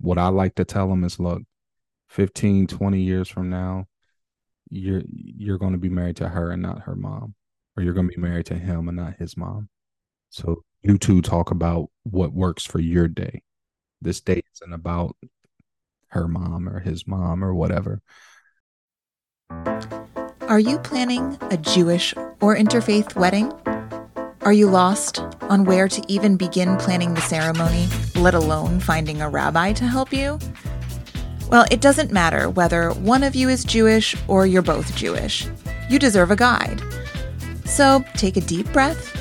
what I like to tell them is look, 15, 20 years from now, you're you're going to be married to her and not her mom, or you're going to be married to him and not his mom. So you two talk about what works for your day. This day isn't about her mom or his mom or whatever. Are you planning a Jewish or interfaith wedding? Are you lost on where to even begin planning the ceremony, let alone finding a rabbi to help you? Well, it doesn't matter whether one of you is Jewish or you're both Jewish. You deserve a guide. So take a deep breath.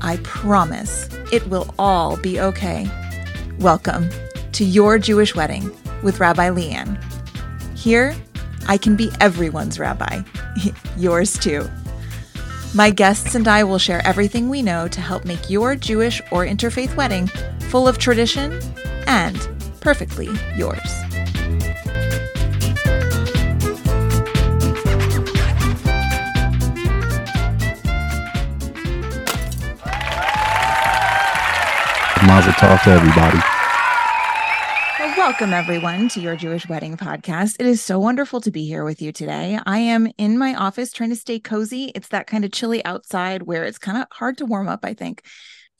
I promise it will all be okay. Welcome to Your Jewish Wedding with Rabbi LeighAnn. Here, I can be everyone's rabbi, yours too. My guests and I will share everything we know to help make your Jewish or interfaith wedding full of tradition and perfectly yours. Mazel tov to everybody. Well, welcome everyone to your Jewish wedding podcast. It is so wonderful to be here with you today. I am in my office trying to stay cozy. It's that kind of chilly outside where it's kind of hard to warm up, I think.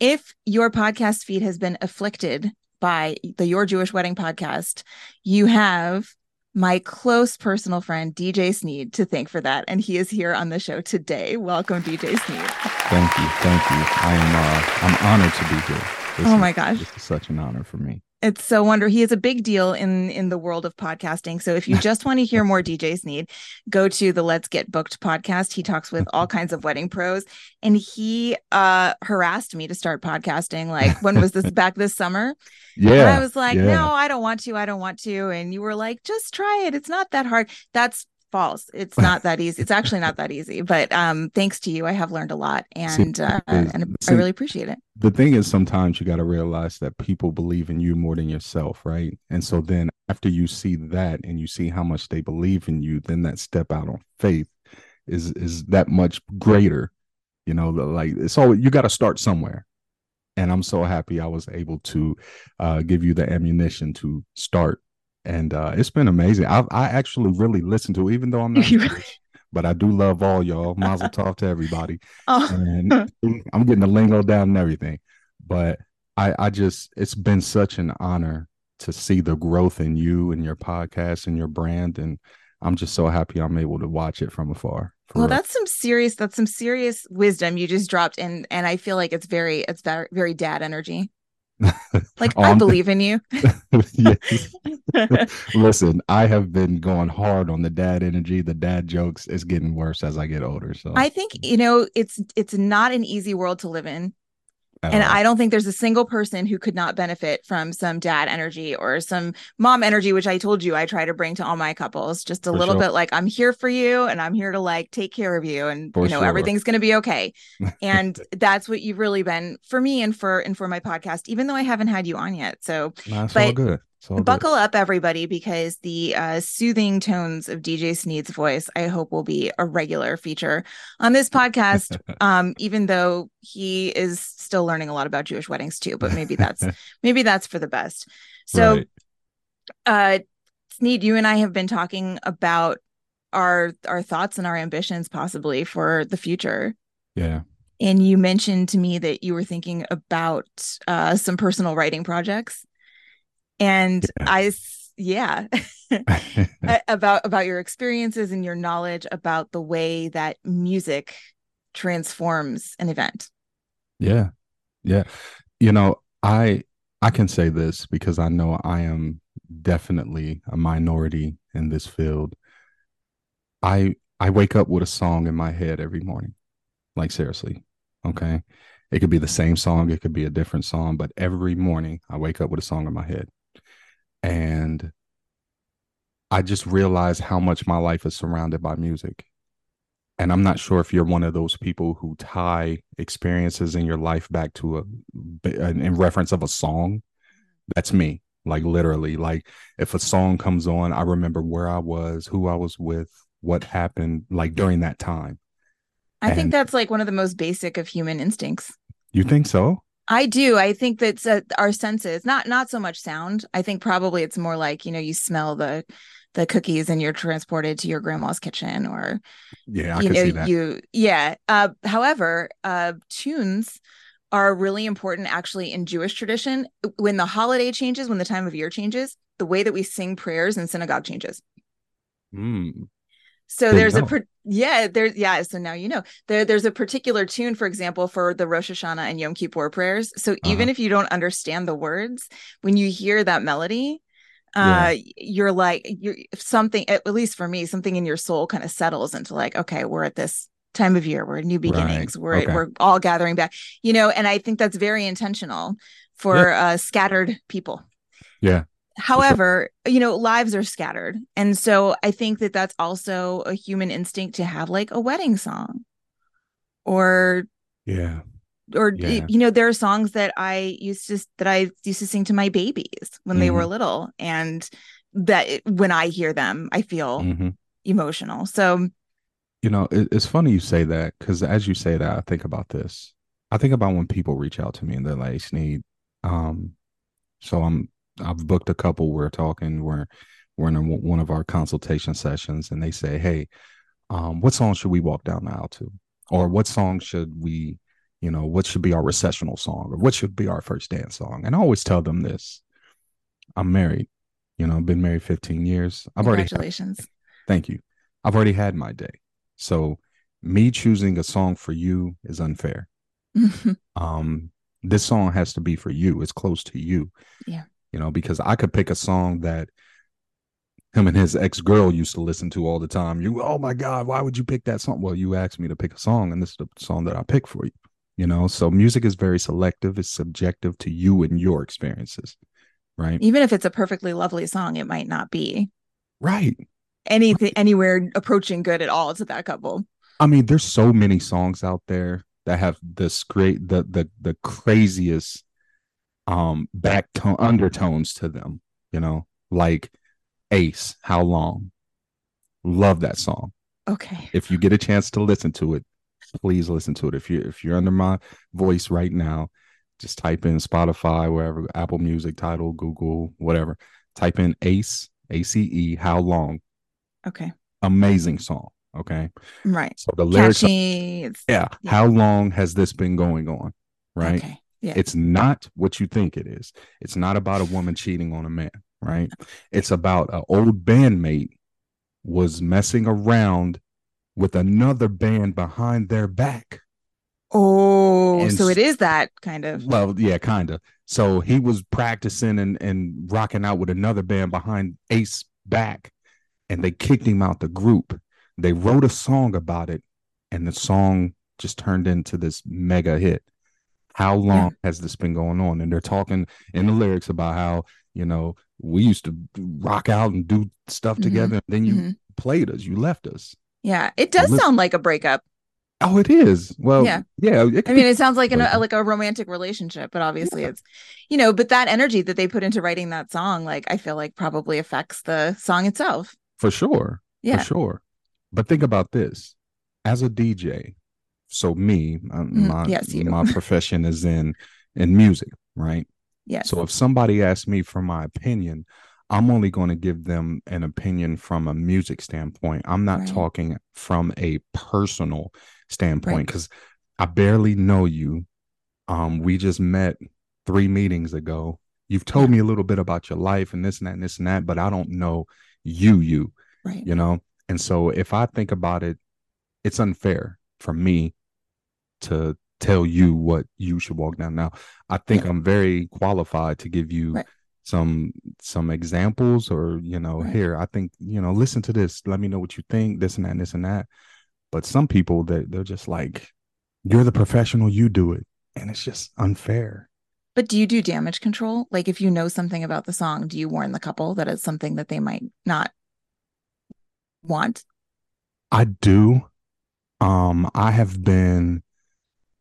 If your podcast feed has been afflicted by the Your Jewish Wedding podcast, you have my close personal friend DJ Snead to thank for that, and he is here on the show today. Welcome, DJ Snead. Thank you, thank you. I am uh, I'm honored to be here. This oh is- my gosh. this is such an honor for me. It's so wonderful. He is a big deal in in the world of podcasting. So if you just want to hear more DJ Snead, go to the Let's Get Booked podcast. He talks with all kinds of wedding pros, and he uh harassed me to start podcasting. Like when was this back this summer? Yeah, and I was like, yeah. no, I don't want to. I don't want to. And you were like, just try it. It's not that hard. That's false. It's not that easy. It's actually not that easy. But um, thanks to you, I have learned a lot, and uh, is- and I really appreciate it. the thing is sometimes you got to realize that people believe in you more than yourself right and so then after you see that and you see how much they believe in you then that step out on faith is is that much greater you know like so you got to start somewhere and i'm so happy i was able to uh give you the ammunition to start and uh it's been amazing i i actually really listened to it, even though i'm not Jewish, but i do love all y'all mazel tov to everybody Oh, and I'm getting the lingo down and everything. But I, I just, it's been such an honor to see the growth in you and your podcast and your brand, and I'm just so happy I'm able to watch it from afar. well real. that's some serious that's some serious wisdom you just dropped and and i feel like it's very it's very very dad energy like Oh, i believe in you Listen, I have been going hard on the dad energy, the dad jokes. It's getting worse as I get older. So i think you know it's it's not an easy world to live in and i don't think there's a single person who could not benefit from some dad energy or some mom energy which i told you i try to bring to all my couples just a For little sure. bit like i'm here for you and i'm here to like take care of you and For you know sure. everything's going to be okay and that's what you've really been for me and for and for my podcast even though i haven't had you on yet so Nah, it's all but good. Good. buckle up everybody because the uh, soothing tones of dj snead's voice i hope will be a regular feature on this podcast um even though he is still learning a lot about jewish weddings too but maybe that's maybe that's for the best so Right. uh snead you and i have been talking about our our thoughts and our ambitions possibly for the future yeah. and you mentioned to me that you were thinking about uh some personal writing projects and Yeah. i yeah about about your experiences and your knowledge about the way that music transforms an event Yeah. Yeah. You know, I I can say this because I know I am definitely a minority in this field. I I wake up with a song in my head every morning. Like seriously. Okay? It could be the same song, it could be a different song, but every morning I wake up with a song in my head. And I just realize how much my life is surrounded by music and I'm not sure if you're one of those people who tie experiences in your life back to a in reference of a song. That's me. Like literally, like if a song comes on, I remember where I was, who I was with, what happened, like during that time. i think that's like one of the most basic of human instincts You think so? I do. I think that's uh, our senses, not not so much sound. I think probably it's more like you know you smell the the cookies and you're transported to your grandma's kitchen, or Yeah, I you know see that. you yeah. Uh, however, uh, tunes are really important actually in Jewish tradition. When the holiday changes, when the time of year changes, the way that we sing prayers in synagogue changes. Mm, So didn't there's a per- yeah there's yeah so now you know there there's a particular tune for example for the Rosh Hashanah and Yom Kippur prayers. So even Uh-huh. if you don't understand the words, when you hear that melody, Yeah. uh you're like you're something at least for me something in your soul kind of settles into like okay we're at this time of year we're new Right. beginnings we're Okay. we're all gathering back you know and I think that's very intentional for uh scattered people Yeah. However, you know, lives are scattered. And so I think that that's also a human instinct to have like a wedding song or Yeah. or Yeah. you know there are songs that I used to that I used to sing to my babies when they were Mhm. little and that it- when I hear them I feel hmm emotional. So You know, it, it's funny you say that because as you say that, I think about this. I think about when people reach out to me and they're like, Snead, um, so I'm I've booked a couple. We're talking. We're we're in a, one of our consultation sessions, and they say, "Hey, um, what song should we walk down the aisle to, or what song should we, you know, what should be our recessional song, or what should be our first dance song?" And I always tell them this: I'm married. You know, I've been married 15 years. I've already had congratulations. Thank you. I've already had my day. So me choosing a song for you is unfair. Um this song has to be for you. It's close to you. Yeah. You know, because I could pick a song that him and his ex-girl used to listen to all the time. You oh my god, why would you pick that song? Well, you asked me to pick a song and this is the song that I picked for you. You know, so music is very selective, it's subjective to you and your experiences. Right? Even if it's a perfectly lovely song, it might not be Right. anything anywhere approaching good at all to that couple. I mean, there's so many songs out there that have this great the the the craziest um back tone undertones to them, you know, like Ace, How Long. Love that song. Okay. If you get a chance to listen to it, please listen to it. If you if you're under my voice right now, just type in Spotify, wherever, Apple Music, Tidal, Google, whatever. Type in Ace, A C E, How Long. Okay. Amazing song. Okay. Right. So the lyrics Catchy. It's yeah. Yeah. How long has this been going on? Right. okay. Yeah. It's not what you think it is. It's not about a woman cheating on a man. Right. It's about an old bandmate was messing around with another band behind their back. Oh, And so it is that kind of. Well, yeah, kind of. So he was practicing and, and rocking out with another band behind Ace back, and they kicked him out the group. They wrote a song about it, and the song just turned into this mega hit. How long has this been going on? And they're talking in the lyrics about how, you know, we used to rock out and do stuff Mhm, together. And then you mhm. played us, you left us. Yeah, it does sound like a breakup. Oh, it is. Well, Yeah. yeah. I mean, it sounds like an, a, like a romantic relationship, but obviously it's, you know, but that energy that they put into writing that song, like I feel like probably affects the song itself. for sure. Yeah. for sure. But think about this: as a DJ, so me, uh, Mhm. my Yes, my profession is in in music, right? Yes. So if somebody asks me for my opinion, I'm only going to give them an opinion from a music standpoint. I'm not Right. talking from a personal standpoint Right. because I barely know you. Um, we just met three meetings ago. You've told Yeah. me a little bit about your life and this and that and this and that, but I don't know you, you right. you know and so if i think about it it's unfair for me to tell you what you should walk down now i think Yeah. i'm very qualified to give you Right. some some examples or you know Right. here i think you know listen to this let me know what you think this and that and this and that but some people that they're just like you're the professional you do it and it's just unfair But do you do damage control? Like if you know something about the song, do you warn the couple that it's something that they might not want? I do. Um, I have been,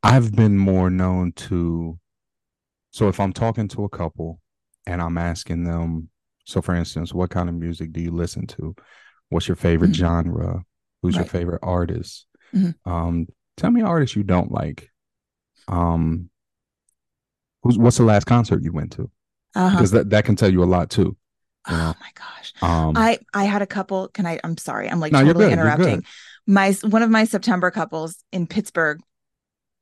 I've been more known to. So if I'm talking to a couple and I'm asking them, so for instance, what kind of music do you listen to? What's your favorite Mhm. genre? Who's your favorite artist? Mhm. Um, tell me artists you don't like. Um, Who's, what's the last concert you went to? Uh-huh. Because that, that can tell you a lot too. you know. Oh my gosh. Um, I I had a couple. Can I? I'm sorry. I'm like No, totally good. interrupting. My one of my September couples in Pittsburgh.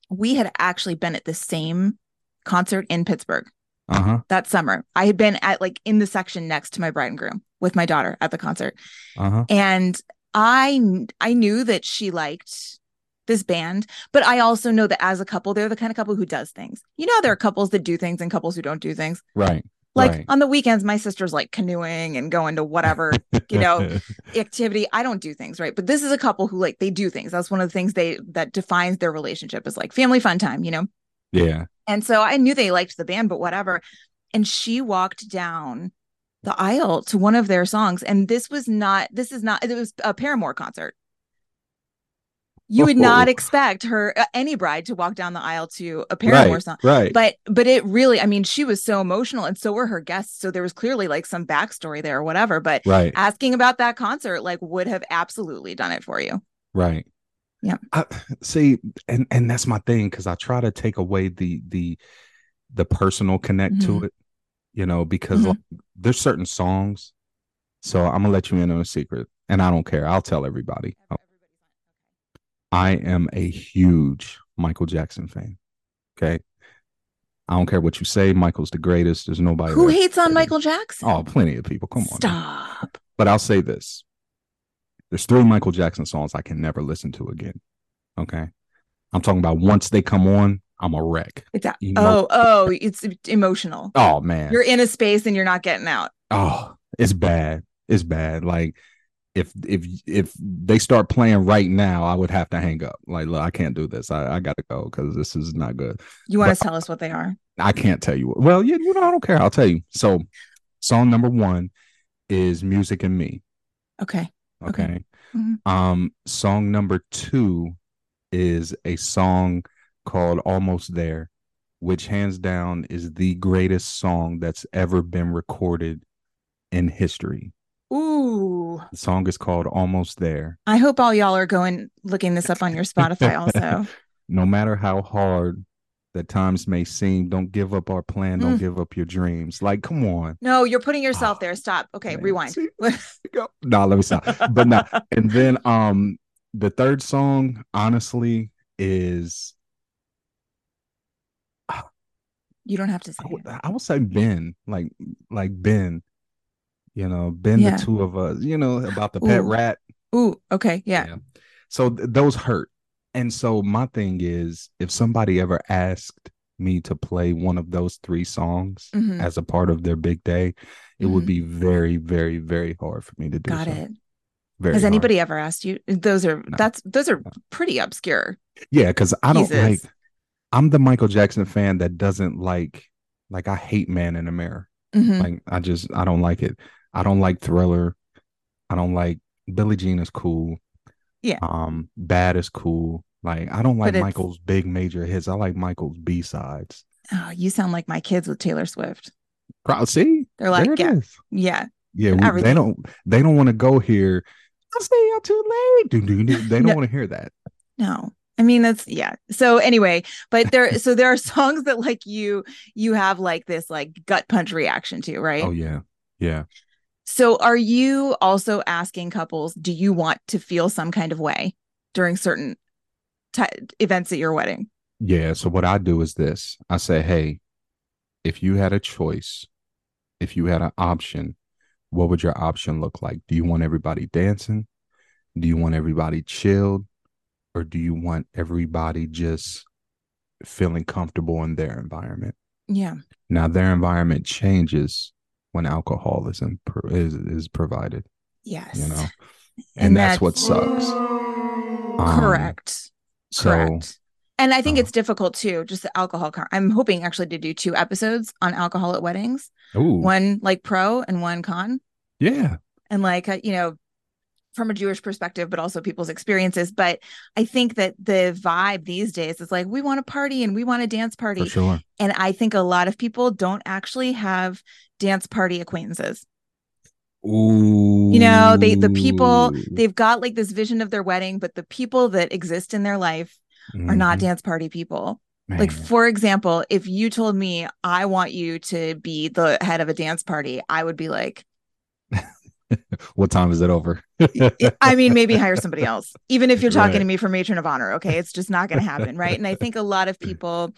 We had actually been at the same concert in Pittsburgh uh huh. that summer. I had been at like in the section next to my bride and groom with my daughter at the concert, Uh huh. and I I knew that she liked this band, but I also know that as a couple, they're the kind of couple who does things. You know, there are couples that do things and couples who don't do things. Right. Like right. on the weekends, my sister's like canoeing and going to whatever you know, activity. I don't do things, right? But this is a couple who like they do things. That's one of the things they that defines their relationship is like family fun time, you know? yeah. And so I knew they liked the band, but whatever. And she walked down the aisle to one of their songs. And this was not, this is not, it was a Paramore concert. You would not expect her, uh, any bride, to walk down the aisle to a Paramore Right. song Right. but but it really i mean she was so emotional and so were her guests so there was clearly like some backstory there or whatever but right. asking about that concert like would have absolutely done it for you Right. Yeah. I, see, and and that's my thing because I try to take away the the the personal connect Mhm. to it, you know, because Mhm. like, there's certain songs. So I'm gonna let you in on a secret, and I don't care. I'll tell everybody. I am a huge Michael Jackson fan. Okay. I don't care what you say. Michael's the greatest. There's nobody. who that- hates on michael jackson Oh, plenty of people. Come on. stop But I'll say this. There's three Michael Jackson songs I can never listen to again. Okay. I'm talking about once they come on, I'm a wreck. it's a- Emo- oh oh it's emotional Oh man. you're in a space and you're not getting out oh, it's bad. It's bad. Like if if if they start playing right now, I would have to hang up. Like, look, I can't do this. I, I gotta go because this is not good. you want But- to tell us what they are I can't tell you. Well, yeah, you know, I don't care. I'll tell you. So song number one is Music and Me. okay Okay. Okay. Mhm. Um, song number two is a song called Almost There, which hands down is the greatest song that's ever been recorded in history. Ooh The song is called Almost There. i hope all y'all are going looking this up on your spotify also No matter how hard the times may seem, don't give up our plan, don't Mm. give up your dreams. Like, come on. no you're putting yourself Oh, there stop okay man. rewind. No, let me stop. But no, and then um the third song honestly is you don't have to say I would, it. I would say Ben, like like Ben, you know, been Yeah. the two of us, you know, about the pet Ooh. rat. ooh okay yeah So th- those hurt. And so my thing is if somebody ever asked me to play one of those three songs Mhm. as a part of their big day, it would Mhm. be very, very, very hard for me to do. got so. it Very Has hard. anybody ever asked you? Those are No. that's those are No. pretty obscure. Yeah, because I don't Jesus. like. I'm the Michael Jackson fan that doesn't like. Like I hate Man in the Mirror. Mhm. Like I just I don't like it. I don't like Thriller. I don't like Billie Jean is cool. Yeah. Um, Bad is cool. Like I don't like Michael's big major hits. I like Michael's B sides. Oh, you sound like my kids with Taylor Swift. See, They're like, yeah, is. yeah. yeah. we- they don't. They don't want to go here. I stay out too late. Doo, doo, doo. They don't No. want to hear that. No. I mean that's yeah. So anyway, but there so there are songs that like you you have like this like gut punch reaction to, right? Oh yeah, yeah. So are you also asking couples, do you want to feel some kind of way during certain ti events at your wedding? Yeah. So what I do is this I say, hey, if you had a choice, if you had an option, what would your option look like? Do you want everybody dancing? Do you want everybody chilled? Or do you want everybody just feeling comfortable in their environment? Yeah. Now, their environment changes when alcohol is, in, is, is provided, Yes. you know, and, And that's, what that's- sucks. Um, Correct. So, Correct. And I think uh, it's difficult too, just the alcohol. Car- I'm hoping actually to do two episodes on alcohol at weddings, ooh, one like pro and one con. yeah, And like, uh, you know, from a Jewish perspective, but also people's experiences. But I think that the vibe these days is like, we want a party and we want a dance for party. sure. And I think a lot of people don't actually have dance party acquaintances. Ooh. You know, they, the people, they've got like this vision of their wedding, but the people that exist in their life are not Mhm. dance party people. Man. Like, for example, if you told me I want you to be the head of a dance party, I would be like, what time is it over? I mean, maybe hire somebody else, even if you're talking right. to me for matron of honor. Okay. It's just not going to happen. Right. And I think a lot of people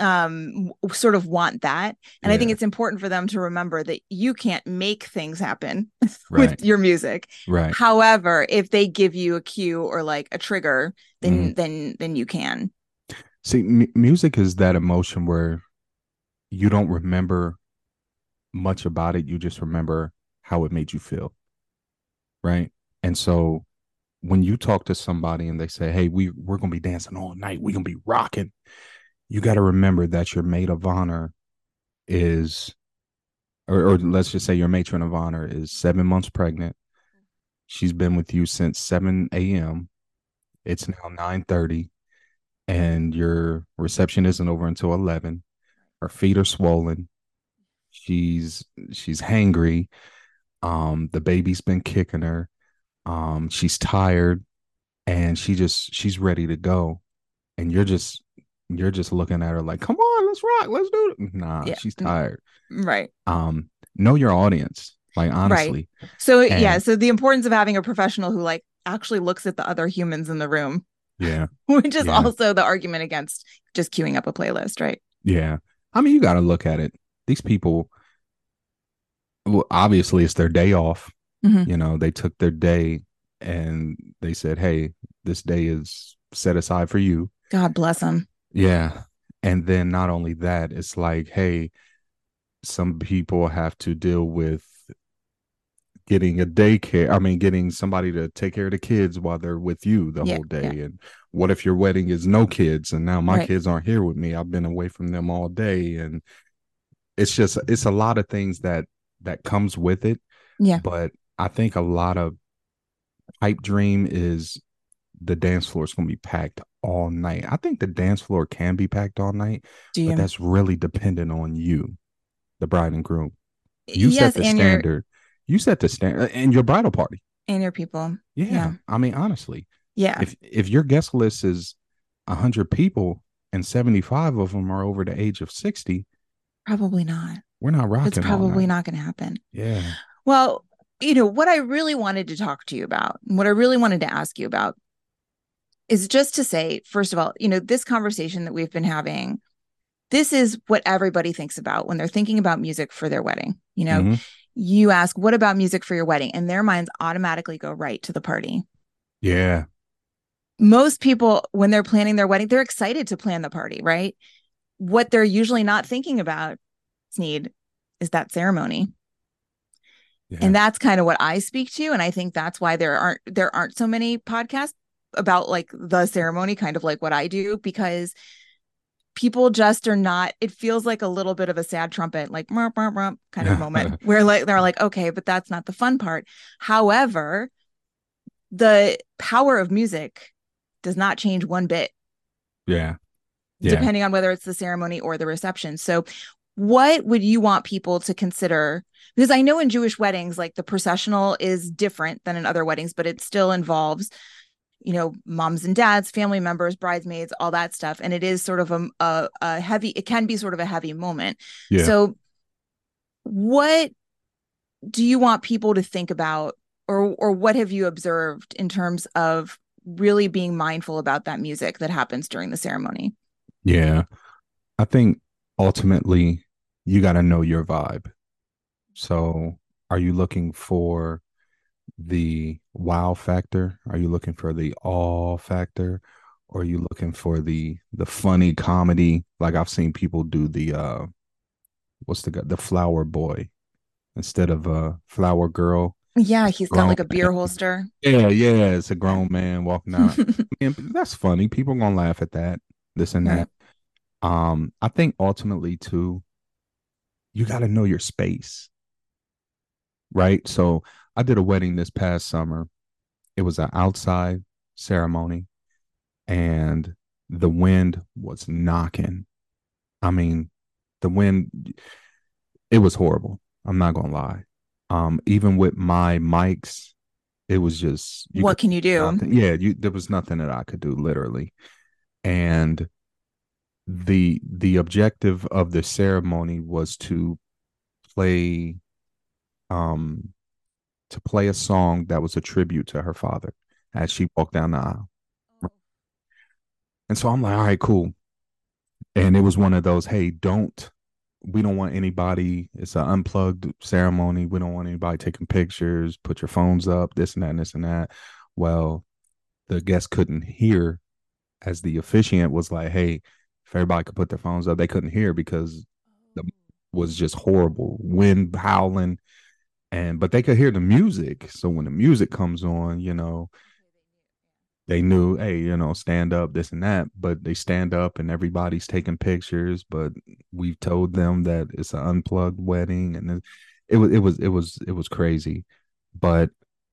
um sort of want that and yeah. i think it's important for them to remember that you can't make things happen right. with your music right however if they give you a cue or like a trigger then mm. then then you can see m- music is that emotion where you don't remember much about it you just remember how it made you feel right? And so when you talk to somebody and they say hey we we're gonna be dancing all night we're gonna be rocking you got to remember that your maid of honor is or, or, let's just say your matron of honor is seven months pregnant. She's been with you since 7 a.m it's now 9 30 and your reception isn't over until 11 her feet are swollen. She's she's hangry um the baby's been kicking her um she's tired and she just she's ready to go and you're just you're just looking at her like, come on, let's rock, let's do it. Nah, yeah. she's tired. Right. Um, know your audience, like honestly. Right. So and, yeah, so the importance of having a professional who like actually looks at the other humans in the room. Yeah. Which is yeah. also the argument against just queuing up a playlist, right? Yeah. I mean, you got to look at it. These people, well, obviously, it's their day off. Mm-hmm. You know, they took their day and they said, "Hey, this day is set aside for you." God bless them. Yeah. And then not only that, it's like, hey, some people have to deal with getting a daycare. I mean, getting somebody to take care of the kids while they're with you the yeah, whole day. Yeah. And what if your wedding is no kids and now my right. kids aren't here with me? I've been away from them all day. And it's just, it's a lot of things that, that comes with it. Yeah. But I think a lot of hype dream is the dance floor is going to be packed all night. I think the dance floor can be packed all night, but that's really dependent on you, the bride and groom. You yes, set the standard. Your, you set the standard and your bridal party and your people. Yeah, yeah. I mean, honestly. Yeah. If if your guest list is hundred people and seventy five of them are over the age of sixty, probably not. We're not rocking. It's probably not going to happen. Yeah. Well, you know what I really wanted to talk to you about, what I really wanted to ask you about is just to say, first of all, you know, this conversation that we've been having, this is what everybody thinks about when they're thinking about music for their wedding. You know, mm-hmm. you ask, what about music for your wedding? And their minds automatically go right to the party. Yeah. Most people, when they're planning their wedding, they're excited to plan the party, right? What they're usually not thinking about, Snead, is that ceremony. Yeah. And that's kind of what I speak to. And I think that's why there aren't there aren't so many podcasts about like the ceremony, kind of like what I do, because people just are not it feels like a little bit of a sad trumpet like kind of moment where like they're like okay but that's not the fun part however the power of music does not change one bit yeah. yeah depending on whether it's the ceremony or the reception so what would you want people to consider? Because i know in jewish weddings like the processional is different than in other weddings but it still involves you know moms and dads family members bridesmaids all that stuff. And it is sort of a, a, a heavy it can be sort of a heavy moment. Yeah. so what do you want people to think about or or what have you observed in terms of really being mindful about that music that happens during the ceremony? Yeah. I think ultimately you got to know your vibe so are you looking for the wow factor? Are you looking for the awe factor? Or are you looking for the the funny comedy? Like I've seen people do the uh what's the the flower boy instead of a flower girl. Yeah, he's got like a beer holster. Yeah, yeah, it's a grown man walking out. and that's funny. People gonna laugh at that, this and that. Um, I think ultimately too, you got to know your space, right? So I did a wedding this past summer. It was an outside ceremony and the wind was knocking. I mean, the wind it was horrible. I'm not going to lie. Um even with my mics it was just What can you do? Nothing, yeah, you there was nothing that I could do literally. And the the objective of the ceremony was to play um to play a song that was a tribute to her father as she walked down the aisle. And so I'm like, all right, cool. And it was one of those, hey, don't we don't want anybody, it's an unplugged ceremony. We don't want anybody taking pictures, put your phones up, this and that, and this and that. Well, the guests couldn't hear as the officiant was like, hey, if everybody could put their phones up, they couldn't hear because the was just horrible, wind howling, and but they could hear the music. So when the music comes on, you know, they knew, hey, you know, stand up, this and that. But they stand up and everybody's taking pictures. But we've told them that it's an unplugged wedding, and it, it was it was it was it was crazy. But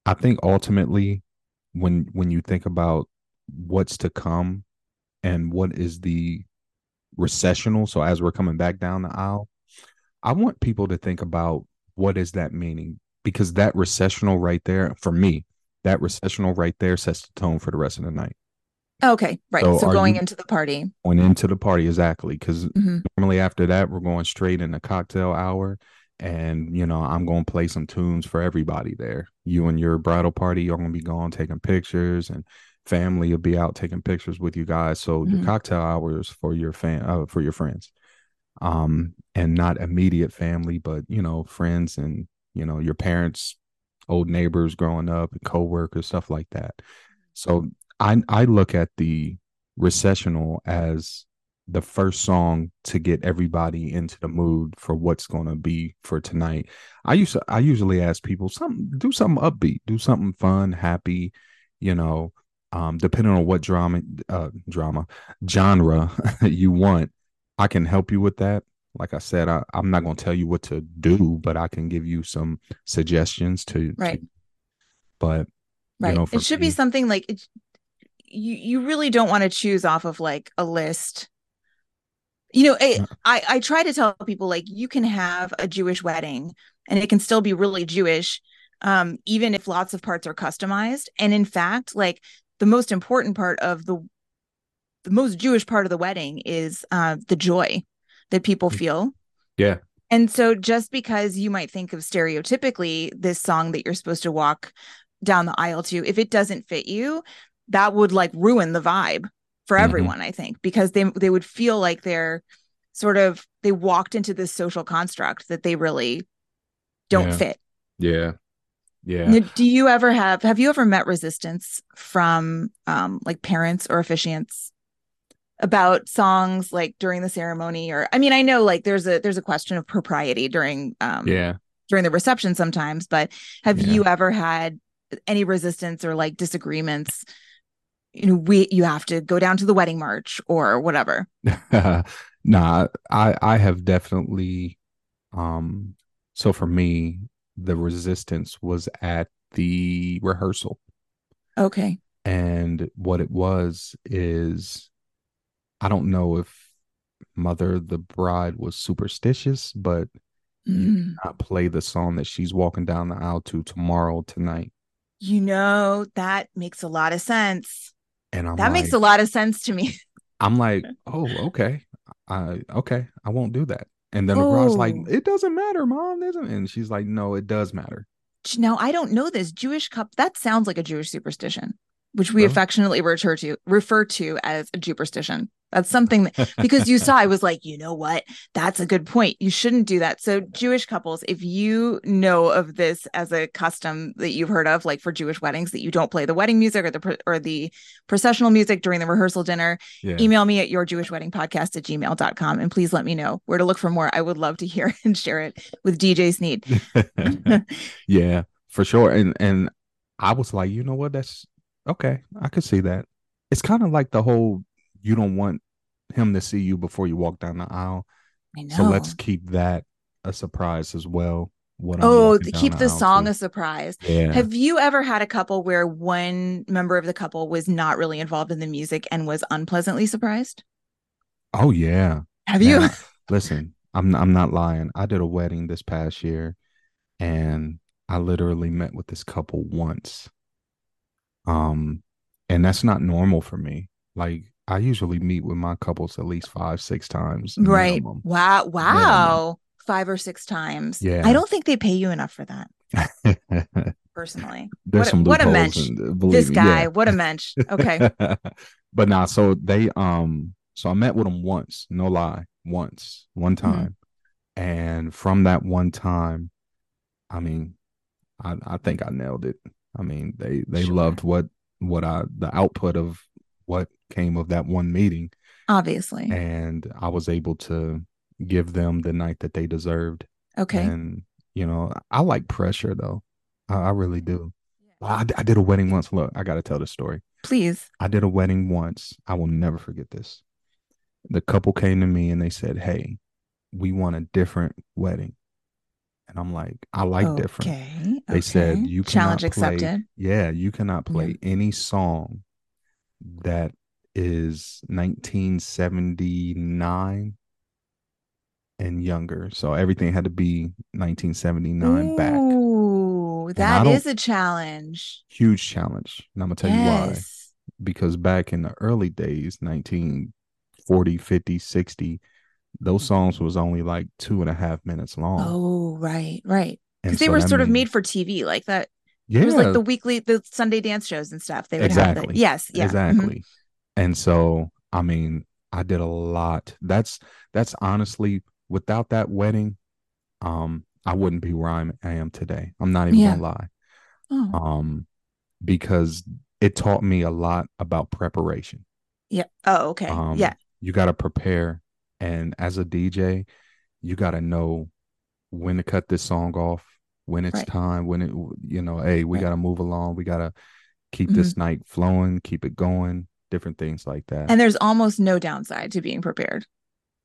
I think ultimately, when when you think about what's to come and what is the recessional, so as we're coming back down the aisle, I want people to think about what is that meaning because that recessional right there for me that recessional right there sets the tone for the rest of the night. Okay, right. So, so going into the party. Going into the party, exactly. Because mm-hmm. normally after that, we're going straight in the cocktail hour. And, you know, I'm going to play some tunes for everybody there. You and your bridal party, you're going to be gone taking pictures, and family will be out taking pictures with you guys. So mm-hmm. the cocktail hours for your fan, uh, for your friends, um, and not immediate family, but, you know, friends and, you know, your parents old neighbors growing up and coworkers, stuff like that. So I I look at the recessional as the first song to get everybody into the mood for what's going to be for tonight. I used to, I usually ask people something do something upbeat, do something fun, happy, you know, um, depending on what drama uh, drama genre you want, I can help you with that like I said, I, am not going to tell you what to do, but I can give you some suggestions to. Right. To, but right, you know, it should me, be something like it, you. You really don't want to choose off of like a list. You know, it, I I try to tell people like you can have a Jewish wedding and it can still be really Jewish, um, even if lots of parts are customized. And in fact, like the most important part of the the most Jewish part of the wedding is uh, the joy that people mm. feel. Yeah. And so just because you might think of stereotypically this song that you're supposed to walk down the aisle to, if it doesn't fit you, that would like ruin the vibe for mm-hmm. everyone, I think, because they they would feel like they're sort of they walked into this social construct that they really don't yeah. fit. Yeah. Yeah. Do you ever have have you ever met resistance from um like parents or officiants about songs like during the ceremony or I mean I know like there's a there's a question of propriety during um yeah during the reception sometimes but have yeah. you ever had any resistance or like disagreements you know we you have to go down to the wedding march or whatever nah I I have definitely um so for me the resistance was at the rehearsal okay and what it was is I don't know if Mother the Bride was superstitious, but mm. not play the song that she's walking down the aisle to tomorrow tonight. You know, that makes a lot of sense. And I'm that like, makes a lot of sense to me. I'm like, oh, okay. I okay, I won't do that. And then the bride's like, oh. it doesn't matter, mom, isn't And she's like, no, it does matter. Now I don't know this Jewish cup. That sounds like a Jewish superstition, which we affectionately refer to refer to as a superstition. That's something that, because you saw, I was like, you know what? That's a good point. You shouldn't do that. So, Jewish couples, if you know of this as a custom that you've heard of, like for Jewish weddings, that you don't play the wedding music or the or the processional music during the rehearsal dinner, yeah. email me at your Jewish wedding podcast at gmail.com and please let me know where to look for more. I would love to hear and share it with DJ Snead. yeah, for sure. And and I was like, you know what? That's okay. I could see that. It's kind of like the whole you don't want him to see you before you walk down the aisle. So let's keep that a surprise as well. What oh, keep the, the song a surprise. Yeah. Have you ever had a couple where one member of the couple was not really involved in the music and was unpleasantly surprised? Oh yeah. Have now, you? listen, I'm I'm not lying. I did a wedding this past year, and I literally met with this couple once. Um, and that's not normal for me. Like I usually meet with my couples at least five, six times. Right. minimum. Wow. Wow. Five or six times. Yeah. I don't think they pay you enough for that, personally. There's what, some what a mensch. This me, guy, yeah. what a mensch. Okay. but nah, so they um so I met with them once, no lie, once, one Mm-hmm. time. And from that one time, I mean, I I think I nailed it. I mean, they they Sure. loved what what I the output of what came of that one meeting Obviously. and I was able to give them the night that they deserved. Okay. And you know, I like pressure though. I, I really do. I, I did a wedding once. Look, I got to tell the story. Please. I did a wedding once. I will never forget this. The couple came to me and they said, "Hey, we want a different wedding," and I'm like, "I like different." Okay. They said you challenge cannot play- accepted. Yeah, you cannot play any song that is 1979 and younger. So everything had to be 1979 back. Ooh, I that a challenge. Huge challenge. And I'm gonna tell you why. yes. Because back in the early days, 1940, 50, 60, those songs was only like two and a half minutes long. Oh, right, right. Because they so were that sort of made for TV, like that. Yeah, It was like the weekly, the Sunday dance shows and stuff. They would have Exactly. the, yes, yeah, mhm. exactly and so i mean i did a lot that's that's honestly without that wedding um i wouldn't be where I'm, i am today i'm not even Yeah. gonna lie Oh, um because it taught me a lot about preparation yeah. Oh, okay. um yeah. you got to prepare and as a dj you got to know when to cut this song off when it's Right. time when it you know hey we Right. Mm-hmm. got to move along we got to keep this night flowing keep it going different things like that And there's almost no downside to being prepared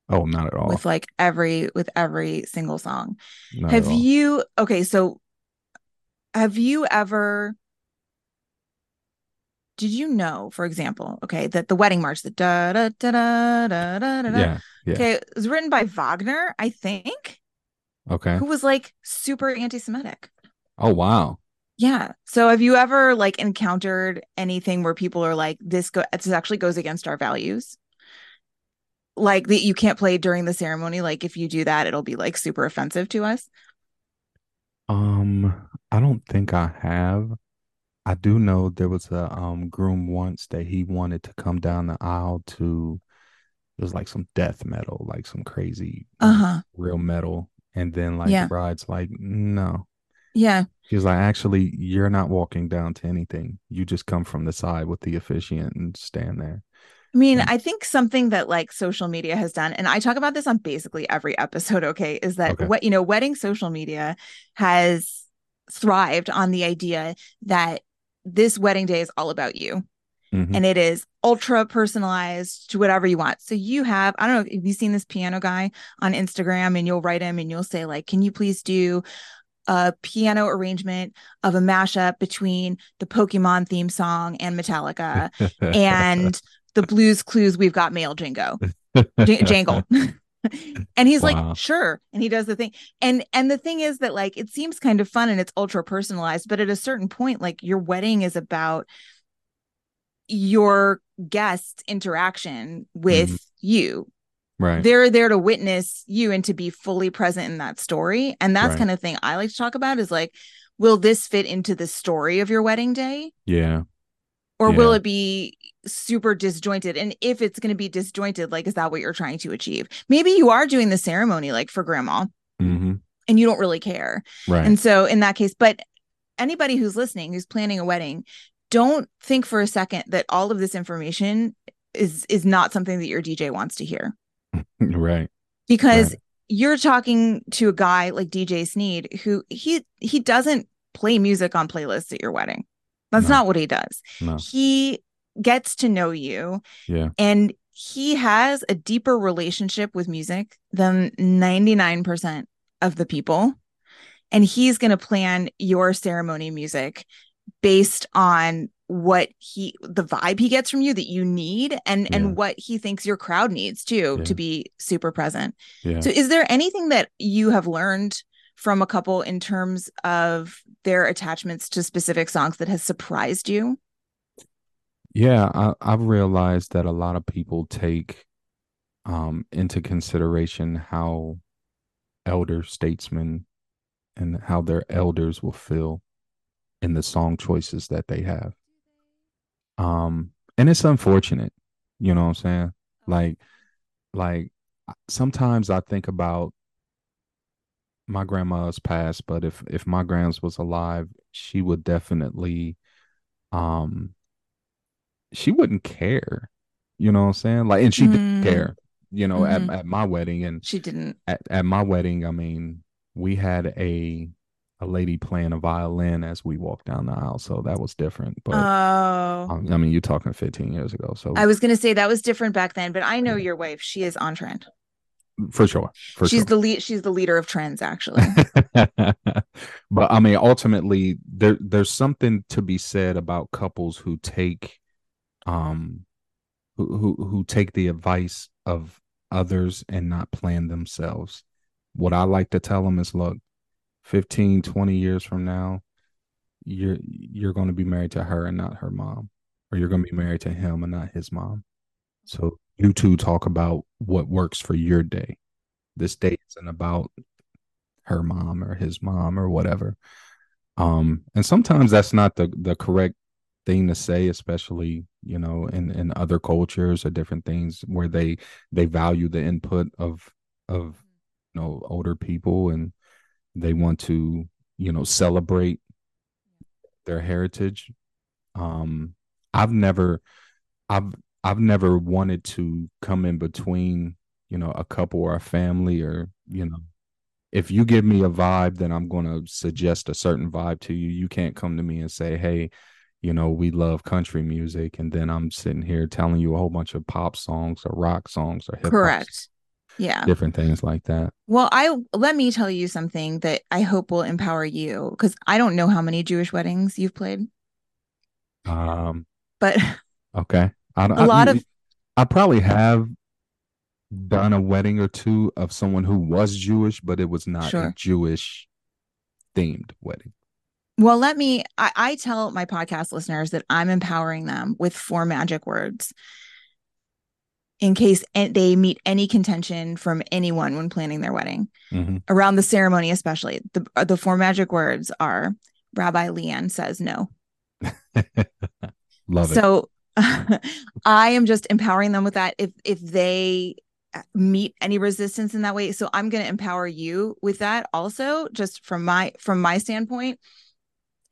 oh not at all with like every with every single song. Not have you okay, so have you ever did you know, for example, okay, that the wedding march, the da da da da da da da, yeah yeah okay, it was written by Wagner, I think, okay who was like super anti-Semitic. oh wow Yeah. So have you ever like encountered anything where people are like, this go this actually goes against our values? Like that you can't play during the ceremony. Like if you do that, it'll be like super offensive to us. um i don't think i have i do know there was a um groom once that he wanted to come down the aisle to it was like some death metal like some crazy Uh-huh. real metal and then like Yeah. the bride's like no Yeah. she's like actually you're not walking down to anything you just come from the side with the officiant and stand there I mean. I think something that like social media has done, and I talk about this on basically every episode, okay, is that Okay. what you know, wedding social media has thrived on the idea that this wedding day is all about you. Mhm. and it is ultra personalized to whatever you want. So you have, I don't know if you've seen this piano guy on Instagram and you'll write him and you'll say, like, can you please do a piano arrangement of a mashup between the Pokemon theme song and Metallica and the Blues Clues We've Got Mail Jingo J- Jangle. and he's Wow. like, sure. And he does the thing. And and the thing is that like it seems kind of fun and it's ultra personalized, but at a certain point, like your wedding is about your guest interaction with mm-hmm. you. right They're there to witness you and to be fully present in that story. And that's Right. kind of thing I like to talk about is like, will this fit into the story of your wedding day? yeah Or will it be super disjointed? And if it's going to be disjointed, like, is that what you're trying to achieve? Maybe you are doing the ceremony like for grandma hmm and you don't really care. right And so in that case, but anybody who's listening, who's planning a wedding, don't think for a second that all of this information is is not something that your DJ wants to hear. right Because Right. you're talking to a guy like DJ Snead who he he doesn't play music on playlists at your wedding. That's No. not what he does. no He gets to know you yeah and he has a deeper relationship with music than 99% of the people and he's going to plan your ceremony music based on what he the vibe he gets from you that you need and Yeah. and what he thinks your crowd needs too Yeah. to be super present. yeah So is there anything that you have learned from a couple in terms of their attachments to specific songs that has surprised you? Yeah, I, I've realized that a lot of people take um, into consideration how elder statesmen and how their elders will feel in the song choices that they have. Um, and it's unfortunate, you know what I'm saying? Like, like sometimes I think about my grandma's passed, but if if my grams was alive, she would definitely um she wouldn't care. You know what I'm saying? Like and she didn't Mm, care, you know, at, hmm at my wedding and She didn't. at, at my wedding, I mean, we had a a lady playing a violin as we walked down the aisle, so that was different. But Oh, I mean, you're talking 15 years ago, so I was gonna say that was different back then, but I know yeah, your wife. She is on trend. for sure, for She's sure. the lead. She's the leader of trends, actually. but I mean, ultimately, there there's something to be said about couples who take um who who, who take the advice of others and not plan themselves. What I like to tell them is, look, 15, 20 years from now, you're you're going to be married to her and not her mom, or you're going to be married to him and not his mom. So you two talk about what works for your day. This day isn't about her mom or his mom or whatever. Um, and sometimes that's not the the correct thing to say, especially you know in in other cultures or different things where they they value the input of of you know older people and they want to you know celebrate their heritage. Um, I've never I've I've never wanted to come in between you know a couple or a family or you know if you give me a vibe, then I'm going to suggest a certain vibe to you. You can't come to me and say, hey, you know, we love country music. And then I'm sitting here telling you a whole bunch of pop songs or rock songs or hip hop, Correct. Yeah. different things like that. Well, I let me tell you something that I hope will empower you because I don't know how many Jewish weddings you've played, Um, but okay. I don't, a lot I, of I probably have done a wedding or two of someone who was Jewish, but it was not a. Jewish themed wedding. Well, let me I, I tell my podcast listeners that I'm empowering them with four magic words in case they meet any contention from anyone when planning their wedding. Mm-hmm. Around the ceremony, especially. The the four magic words are Rabbi LeighAnn says no. Love it. So I am just empowering them with that. If if they meet any resistance in that way, so I'm going to empower you with that also. Just from my from my standpoint,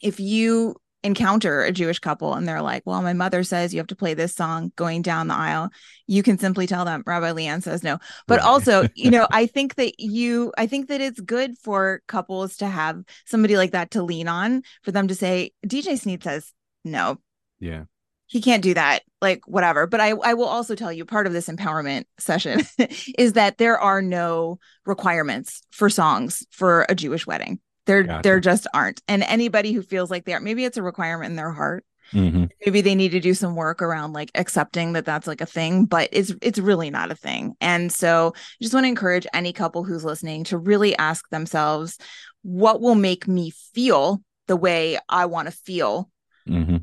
if you encounter a Jewish couple and they're like, "Well, my mother says you have to play this song going down the aisle," you can simply tell them Rabbi LeighAnn says no. But Right. also, you know, I think that you, I think that it's good for couples to have somebody like that to lean on for them to say, DJ Snead says no, yeah. he can't do that like whatever but i i will also tell you part of this empowerment session is that there are no requirements for songs for a jewish wedding there Gotcha. there just aren't and anybody who feels like they are maybe it's a requirement in their heart Mm-hmm. maybe they need to do some work around like accepting that that's like a thing but it's it's really not a thing and so I just want to encourage any couple who's listening to really ask themselves what will make me feel the way i want to feel Mm-hmm.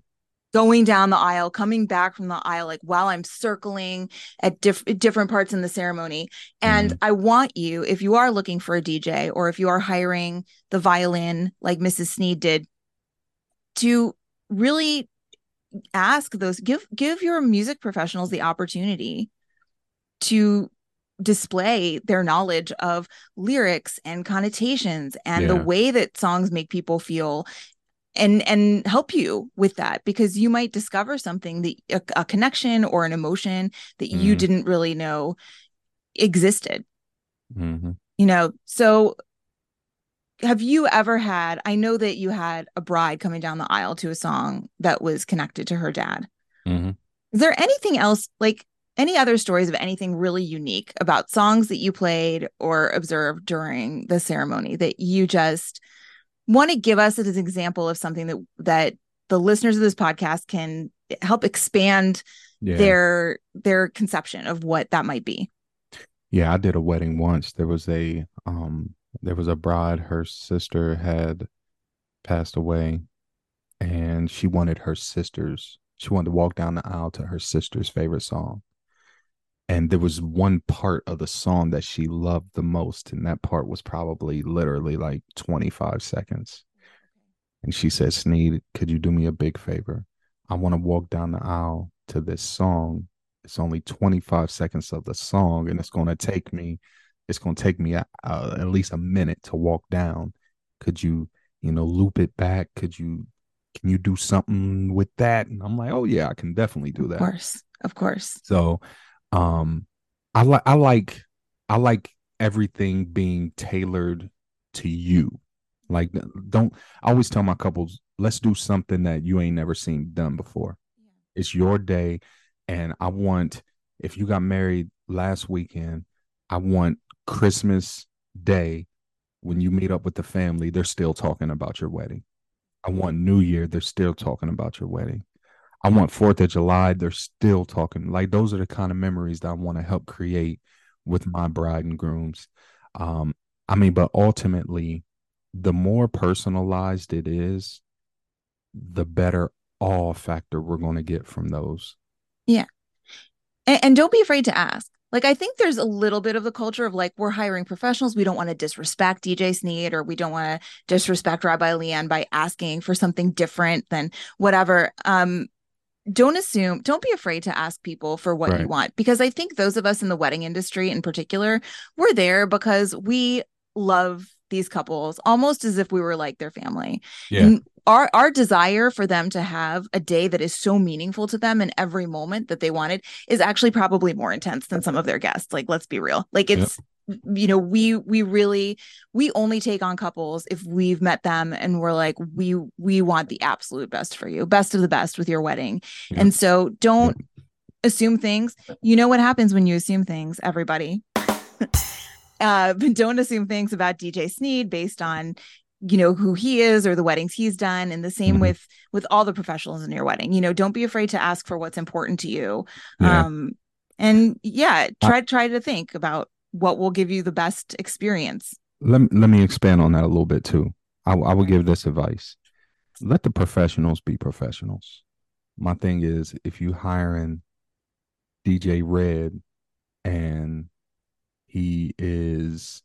Going down the aisle, coming back from the aisle, like while I'm circling at diff- different parts in the ceremony. And Mhm. I want you, if you are looking for a DJ or if you are hiring the violin like Mrs. Snead did, to really ask those, give give your music professionals the opportunity to display their knowledge of lyrics and connotations and the way that songs make people feel and and help you with that because you might discover something that a, a connection or an emotion that you Mhm. didn't really know existed Mm-hmm. you know so have you ever had i know that you had a bride coming down the aisle to a song that was connected to her dad Mm-hmm. is there anything else like any other stories of anything really unique about songs that you played or observed during the ceremony that you just want to give us as an example of something that that the listeners of this podcast can help expand Yeah. their their conception of what that might be Yeah, I did a wedding once. There was a um there was a bride, her sister had passed away and she wanted her sister's She wanted to walk down the aisle to her sister's favorite song. And there was one part of the song that she loved the most. And that part was probably literally like 25 seconds. And she said, Snead, could you do me a big favor? I want to walk down the aisle to this song. It's only 25 seconds of the song, and it's going to take me, it's going to take me uh, at least a minute to walk down. Could you, you know, loop it back? Could you, can you do something with that? And I'm like, oh yeah, I can definitely do that. Of course, of course. So, um, I like, I like, I like everything being tailored to you. Like, don't, I always tell my couples, let's do something that you ain't never seen done before. Yeah. It's your day. And I want, if you got married last weekend, I want Christmas Day when you meet up with the family, they're still talking about your wedding. I want New Year, they're still talking about your wedding. I want Fourth of July, they're still talking. Like those are the kind of memories that I want to help create with my bride and grooms. Um, I mean, but ultimately, the more personalized it is, the better all factor we're going to get from those. Yeah. And, and, don't be afraid to ask. Like, I think there's a little bit of the culture of like, we're hiring professionals. We don't want to disrespect DJ Snead or we don't want to disrespect Rabbi LeighAnn by asking for something different than whatever. Um, don't assume, don't be afraid to ask people for what right. you want. Because I think those of us in the wedding industry in particular, we're there because we love these couples almost as if we were like their family. Yeah. And our our desire for them to have a day that is so meaningful to them in every moment that they wanted is actually probably more intense than some of their guests. Like let's be real. Like it's yep. You know, we we really we only take on couples if we've met them and we're like we we want the absolute best for you. Best of the best with your wedding. Yep. And so don't assume things. You know what happens when you assume things, everybody. uh, but don't assume things about DJ Snead based on you know who he is or the weddings he's done and the same mm-hmm. with with all the professionals in your wedding you know don't be afraid to ask for what's important to you yeah. um and yeah try try to think about what will give you the best experience. Let, let me expand on that a little bit too. I, I will give this advice. Let the professionals be professionals. My thing is if you hiring dj red and he is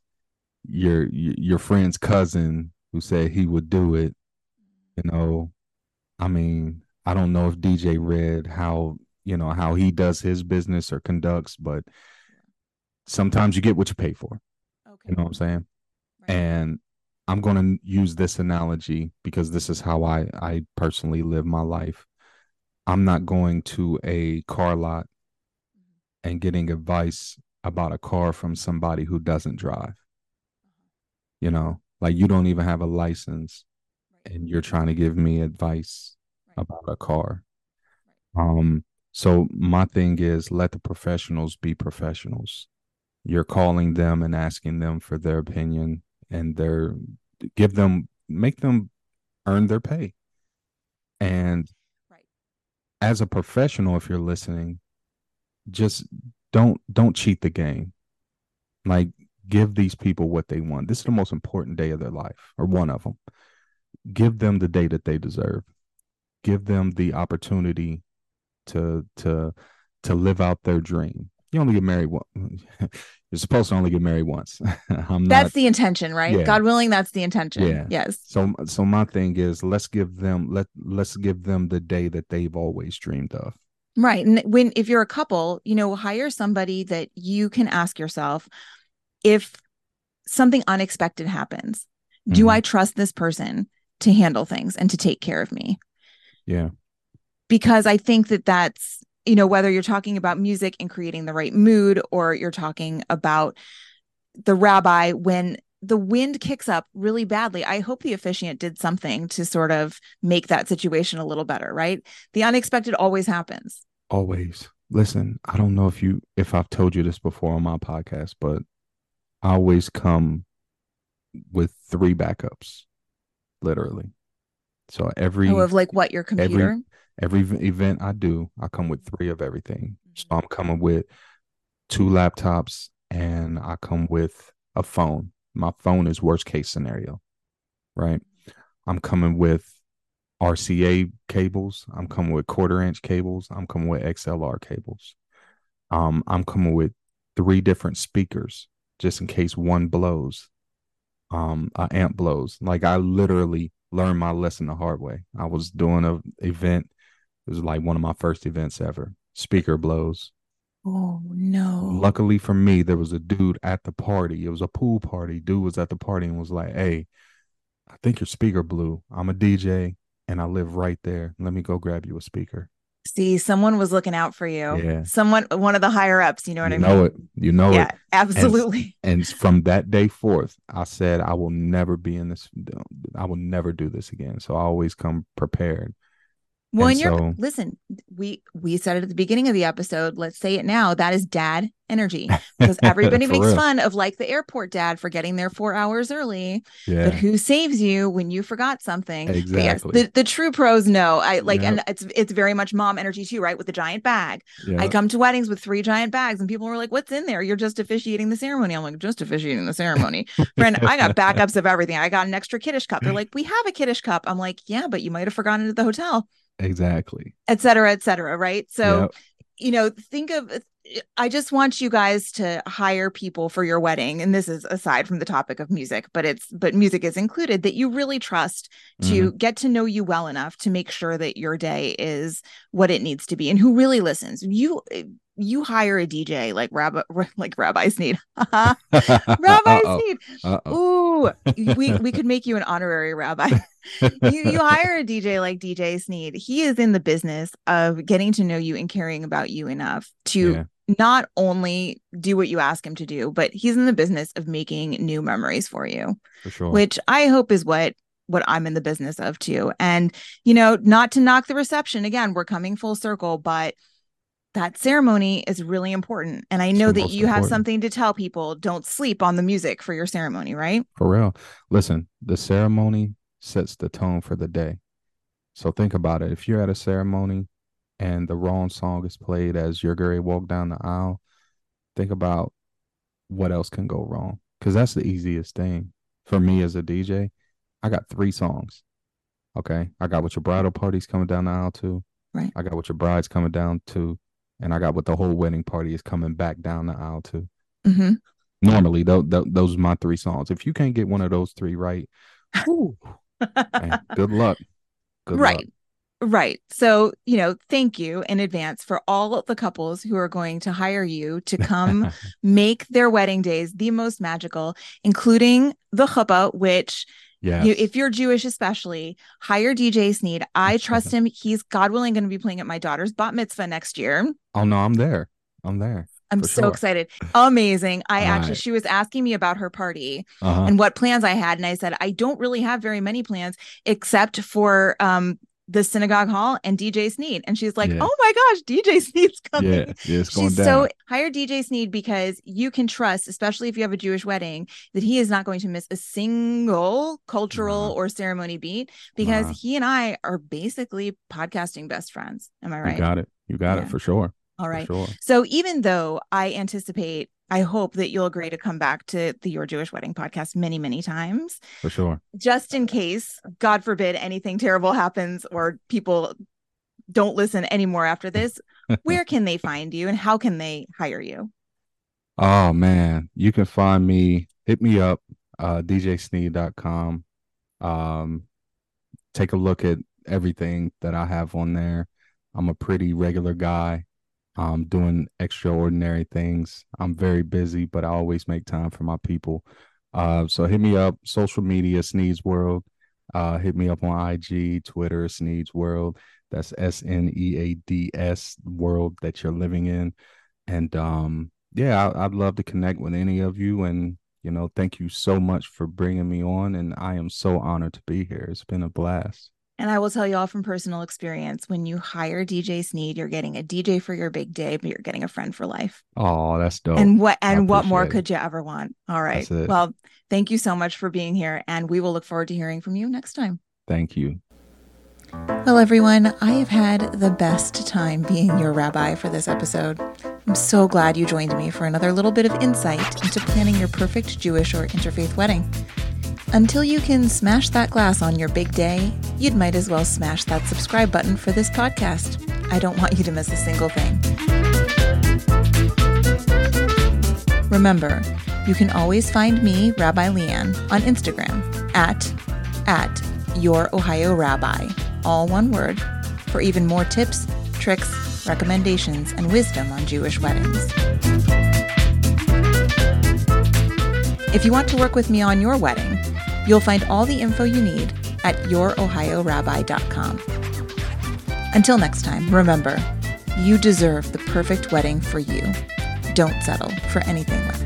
your your friend's cousin who said he would do it. You know, I mean, I don't know if DJ Red how you know how he does his business or conducts, but sometimes you get what you pay for. Okay. You know what I'm saying? Right. And I'm going to use this analogy because this is how I I personally live my life. I'm not going to a car lot mm-hmm. and getting advice about a car from somebody who doesn't drive. Uh-huh. You know, like you don't even have a license right. and you're trying to give me advice right. about a car. Um so my thing is let the professionals be professionals. You're calling them and asking them for their opinion and their give them make them earn their pay. And as a professional if you're listening, just don't don't cheat the game. Like give these people what they want. This is the most important day of their life, or one of them. Give them the day that they deserve. Give them the opportunity to to to live out their dream. You only get married one. You're supposed to only get married once. I'm that's not, the intention, right? Yeah. God willing, that's the intention. Yeah. Yes. So so my thing is let's give them let let's give them the day that they've always dreamed of. Right. And when if you're a couple, you know, hire somebody that you can ask yourself, if something unexpected happens, mm-hmm. do I trust this person to handle things and to take care of me? Yeah. Because I think that that's, you know, whether you're talking about music and creating the right mood or you're talking about the rabbi when the wind kicks up really badly. I hope the officiant did something to sort of make that situation a little better, right? The unexpected always happens. Always. Listen, I don't know if you if I've told you this before on my podcast, but I always come with three backups, literally. So every oh, of like what your computer. Every, every event I do, I come with three of everything. So I'm coming with two laptops and I come with a phone. My phone is worst case scenario, right? I'm coming with RCA cables. I'm coming with quarter inch cables. I'm coming with XLR cables. Um, I'm coming with three different speakers just in case one blows. Um, a amp blows. Like I literally learned my lesson the hard way. I was doing a event. It was like one of my first events ever. Speaker blows. Oh no. Luckily for me, there was a dude at the party. It was a pool party. Dude was at the party and was like, Hey, I think your speaker blew. I'm a DJ and I live right there. Let me go grab you a speaker. See, someone was looking out for you. Yeah. Someone, one of the higher ups. You know what you I mean? know it. You know it. yeah, it. absolutely. And from that day forth, I said I will never be in this. I will never do this again. So I always come prepared. And and you're so- listen, we we said it at the beginning of the episode. Let's say it now. That is dad energy because everybody makes real. fun of like the airport dad for getting there four hours early. yeah. But who saves you when you forgot something? But yes, Exactly. the, the true pros know. I like, Yep. and it's it's very much mom energy too, right? With the giant bag. Yeah. I come to weddings with three giant bags, and people were like, "What's in there? You're just officiating the ceremony." I'm like, "Just officiating the ceremony." Friend, I got backups of everything. I got an extra kiddush cup. They're like, "We have a kiddush cup." I'm like, "Yeah, but you might have forgotten it at the hotel." Exactly. et cetera, et cetera. Right. So, Yep. you know, think of, I just want you guys to hire people for your wedding. And this is aside from the topic of music, but it's, but music is included that you really trust Mm-hmm. to get to know you well enough to make sure that your day is what it needs to be and who really listens. You, you hire a DJ like Rabbi, like Rabbi Snead. Rabbi Uh-oh. Snead. Uh-oh. Ooh, we we could make you an honorary rabbi. you you hire a DJ like DJ Snead. He is in the business of getting to know you and caring about you enough to Yeah. not only do what you ask him to do, but he's in the business of making new memories for you, For sure. which I hope is what what I'm in the business of too. And you know, not to knock the reception again, we're coming full circle, but that ceremony is really important. And I know that you have something to tell people. Don't sleep on the music for your ceremony, right? For real. Listen, the ceremony sets the tone for the day. So think about it. If you're at a ceremony and the wrong song is played as you're going walk down the aisle, think about what else can go wrong. Because that's the easiest thing for me as a DJ. I got three songs. Okay. I got what your bridal party's coming down the aisle to. Right. I got what your bride's coming down to. And I got what the whole wedding party is coming back down the aisle to hmm normally tho- tho- those are my three songs if you can't get one of those three right whew, man, good luck good right. luck. Right. So, you know, thank you in advance for all of the couples who are going to hire you to come make their wedding days the most magical, including the chuppah, which yes. you, if you're Jewish, especially, hire DJ Snead. I trust him. He's, God willing, going to be playing at my daughter's bat mitzvah next year. oh no i'm there i'm there I'm so sure. excited. Amazing. I actually, Right. she was asking me about her party uh-huh and what plans I had. And I said, I don't really have very many plans except for um the synagogue hall and DJ Snead. And she's like, Yeah. Oh my gosh, DJ Snead's coming. yeah, yeah it's going She's down so hire DJ Snead because you can trust, especially if you have a Jewish wedding, that he is not going to miss a single cultural Nah. or ceremony beat because Nah. he and I are basically podcasting best friends. Am I right? you got it you got Yeah. it for sure All right. sure So even though I anticipate, I hope that you'll agree to come back to the Your Jewish Wedding podcast many, many times, for sure. Just in case, God forbid, anything terrible happens or people don't listen anymore after this. Where can they find you and how can they hire you? oh man. You can find me hit me up uh djsnead.com um take a look at everything that i have on there. I'm a pretty regular guy um doing extraordinary things. I'm very busy but i always make time for my people. Uh so hit me up social media sneads world. Uh hit me up on ig twitter sneads world. That's s-n-e-a-d-s world that you're living in. And um yeah I, i'd love to connect with any of you. And you know thank you so much for bringing me on. And i am so honored to be here. It's been a blast And I will tell you all from personal experience when you hire DJ Snead, you're getting a DJ for your big day, but you're getting a friend for life. oh that's dope and what and what more it. could you ever want? All right. Well, thank you so much for being here. And we will look forward to hearing from you next time. thank you Well, everyone, I have had the best time being your rabbi for this episode. I'm so glad you joined me for another little bit of insight into planning your perfect Jewish or interfaith wedding. Until you can smash that glass on your big day, you'd might as well smash that subscribe button for this podcast. I don't want you to miss a single thing. Remember, you can always find me, Rabbi LeighAnn, on Instagram at at your Ohio Rabbi, all one word, for even more tips, tricks, recommendations, and wisdom on Jewish weddings. If you want to work with me on your wedding, you'll find all the info you need at yourohiorabbi.com. Until next time, remember, you deserve the perfect wedding for you. Don't settle for anything less.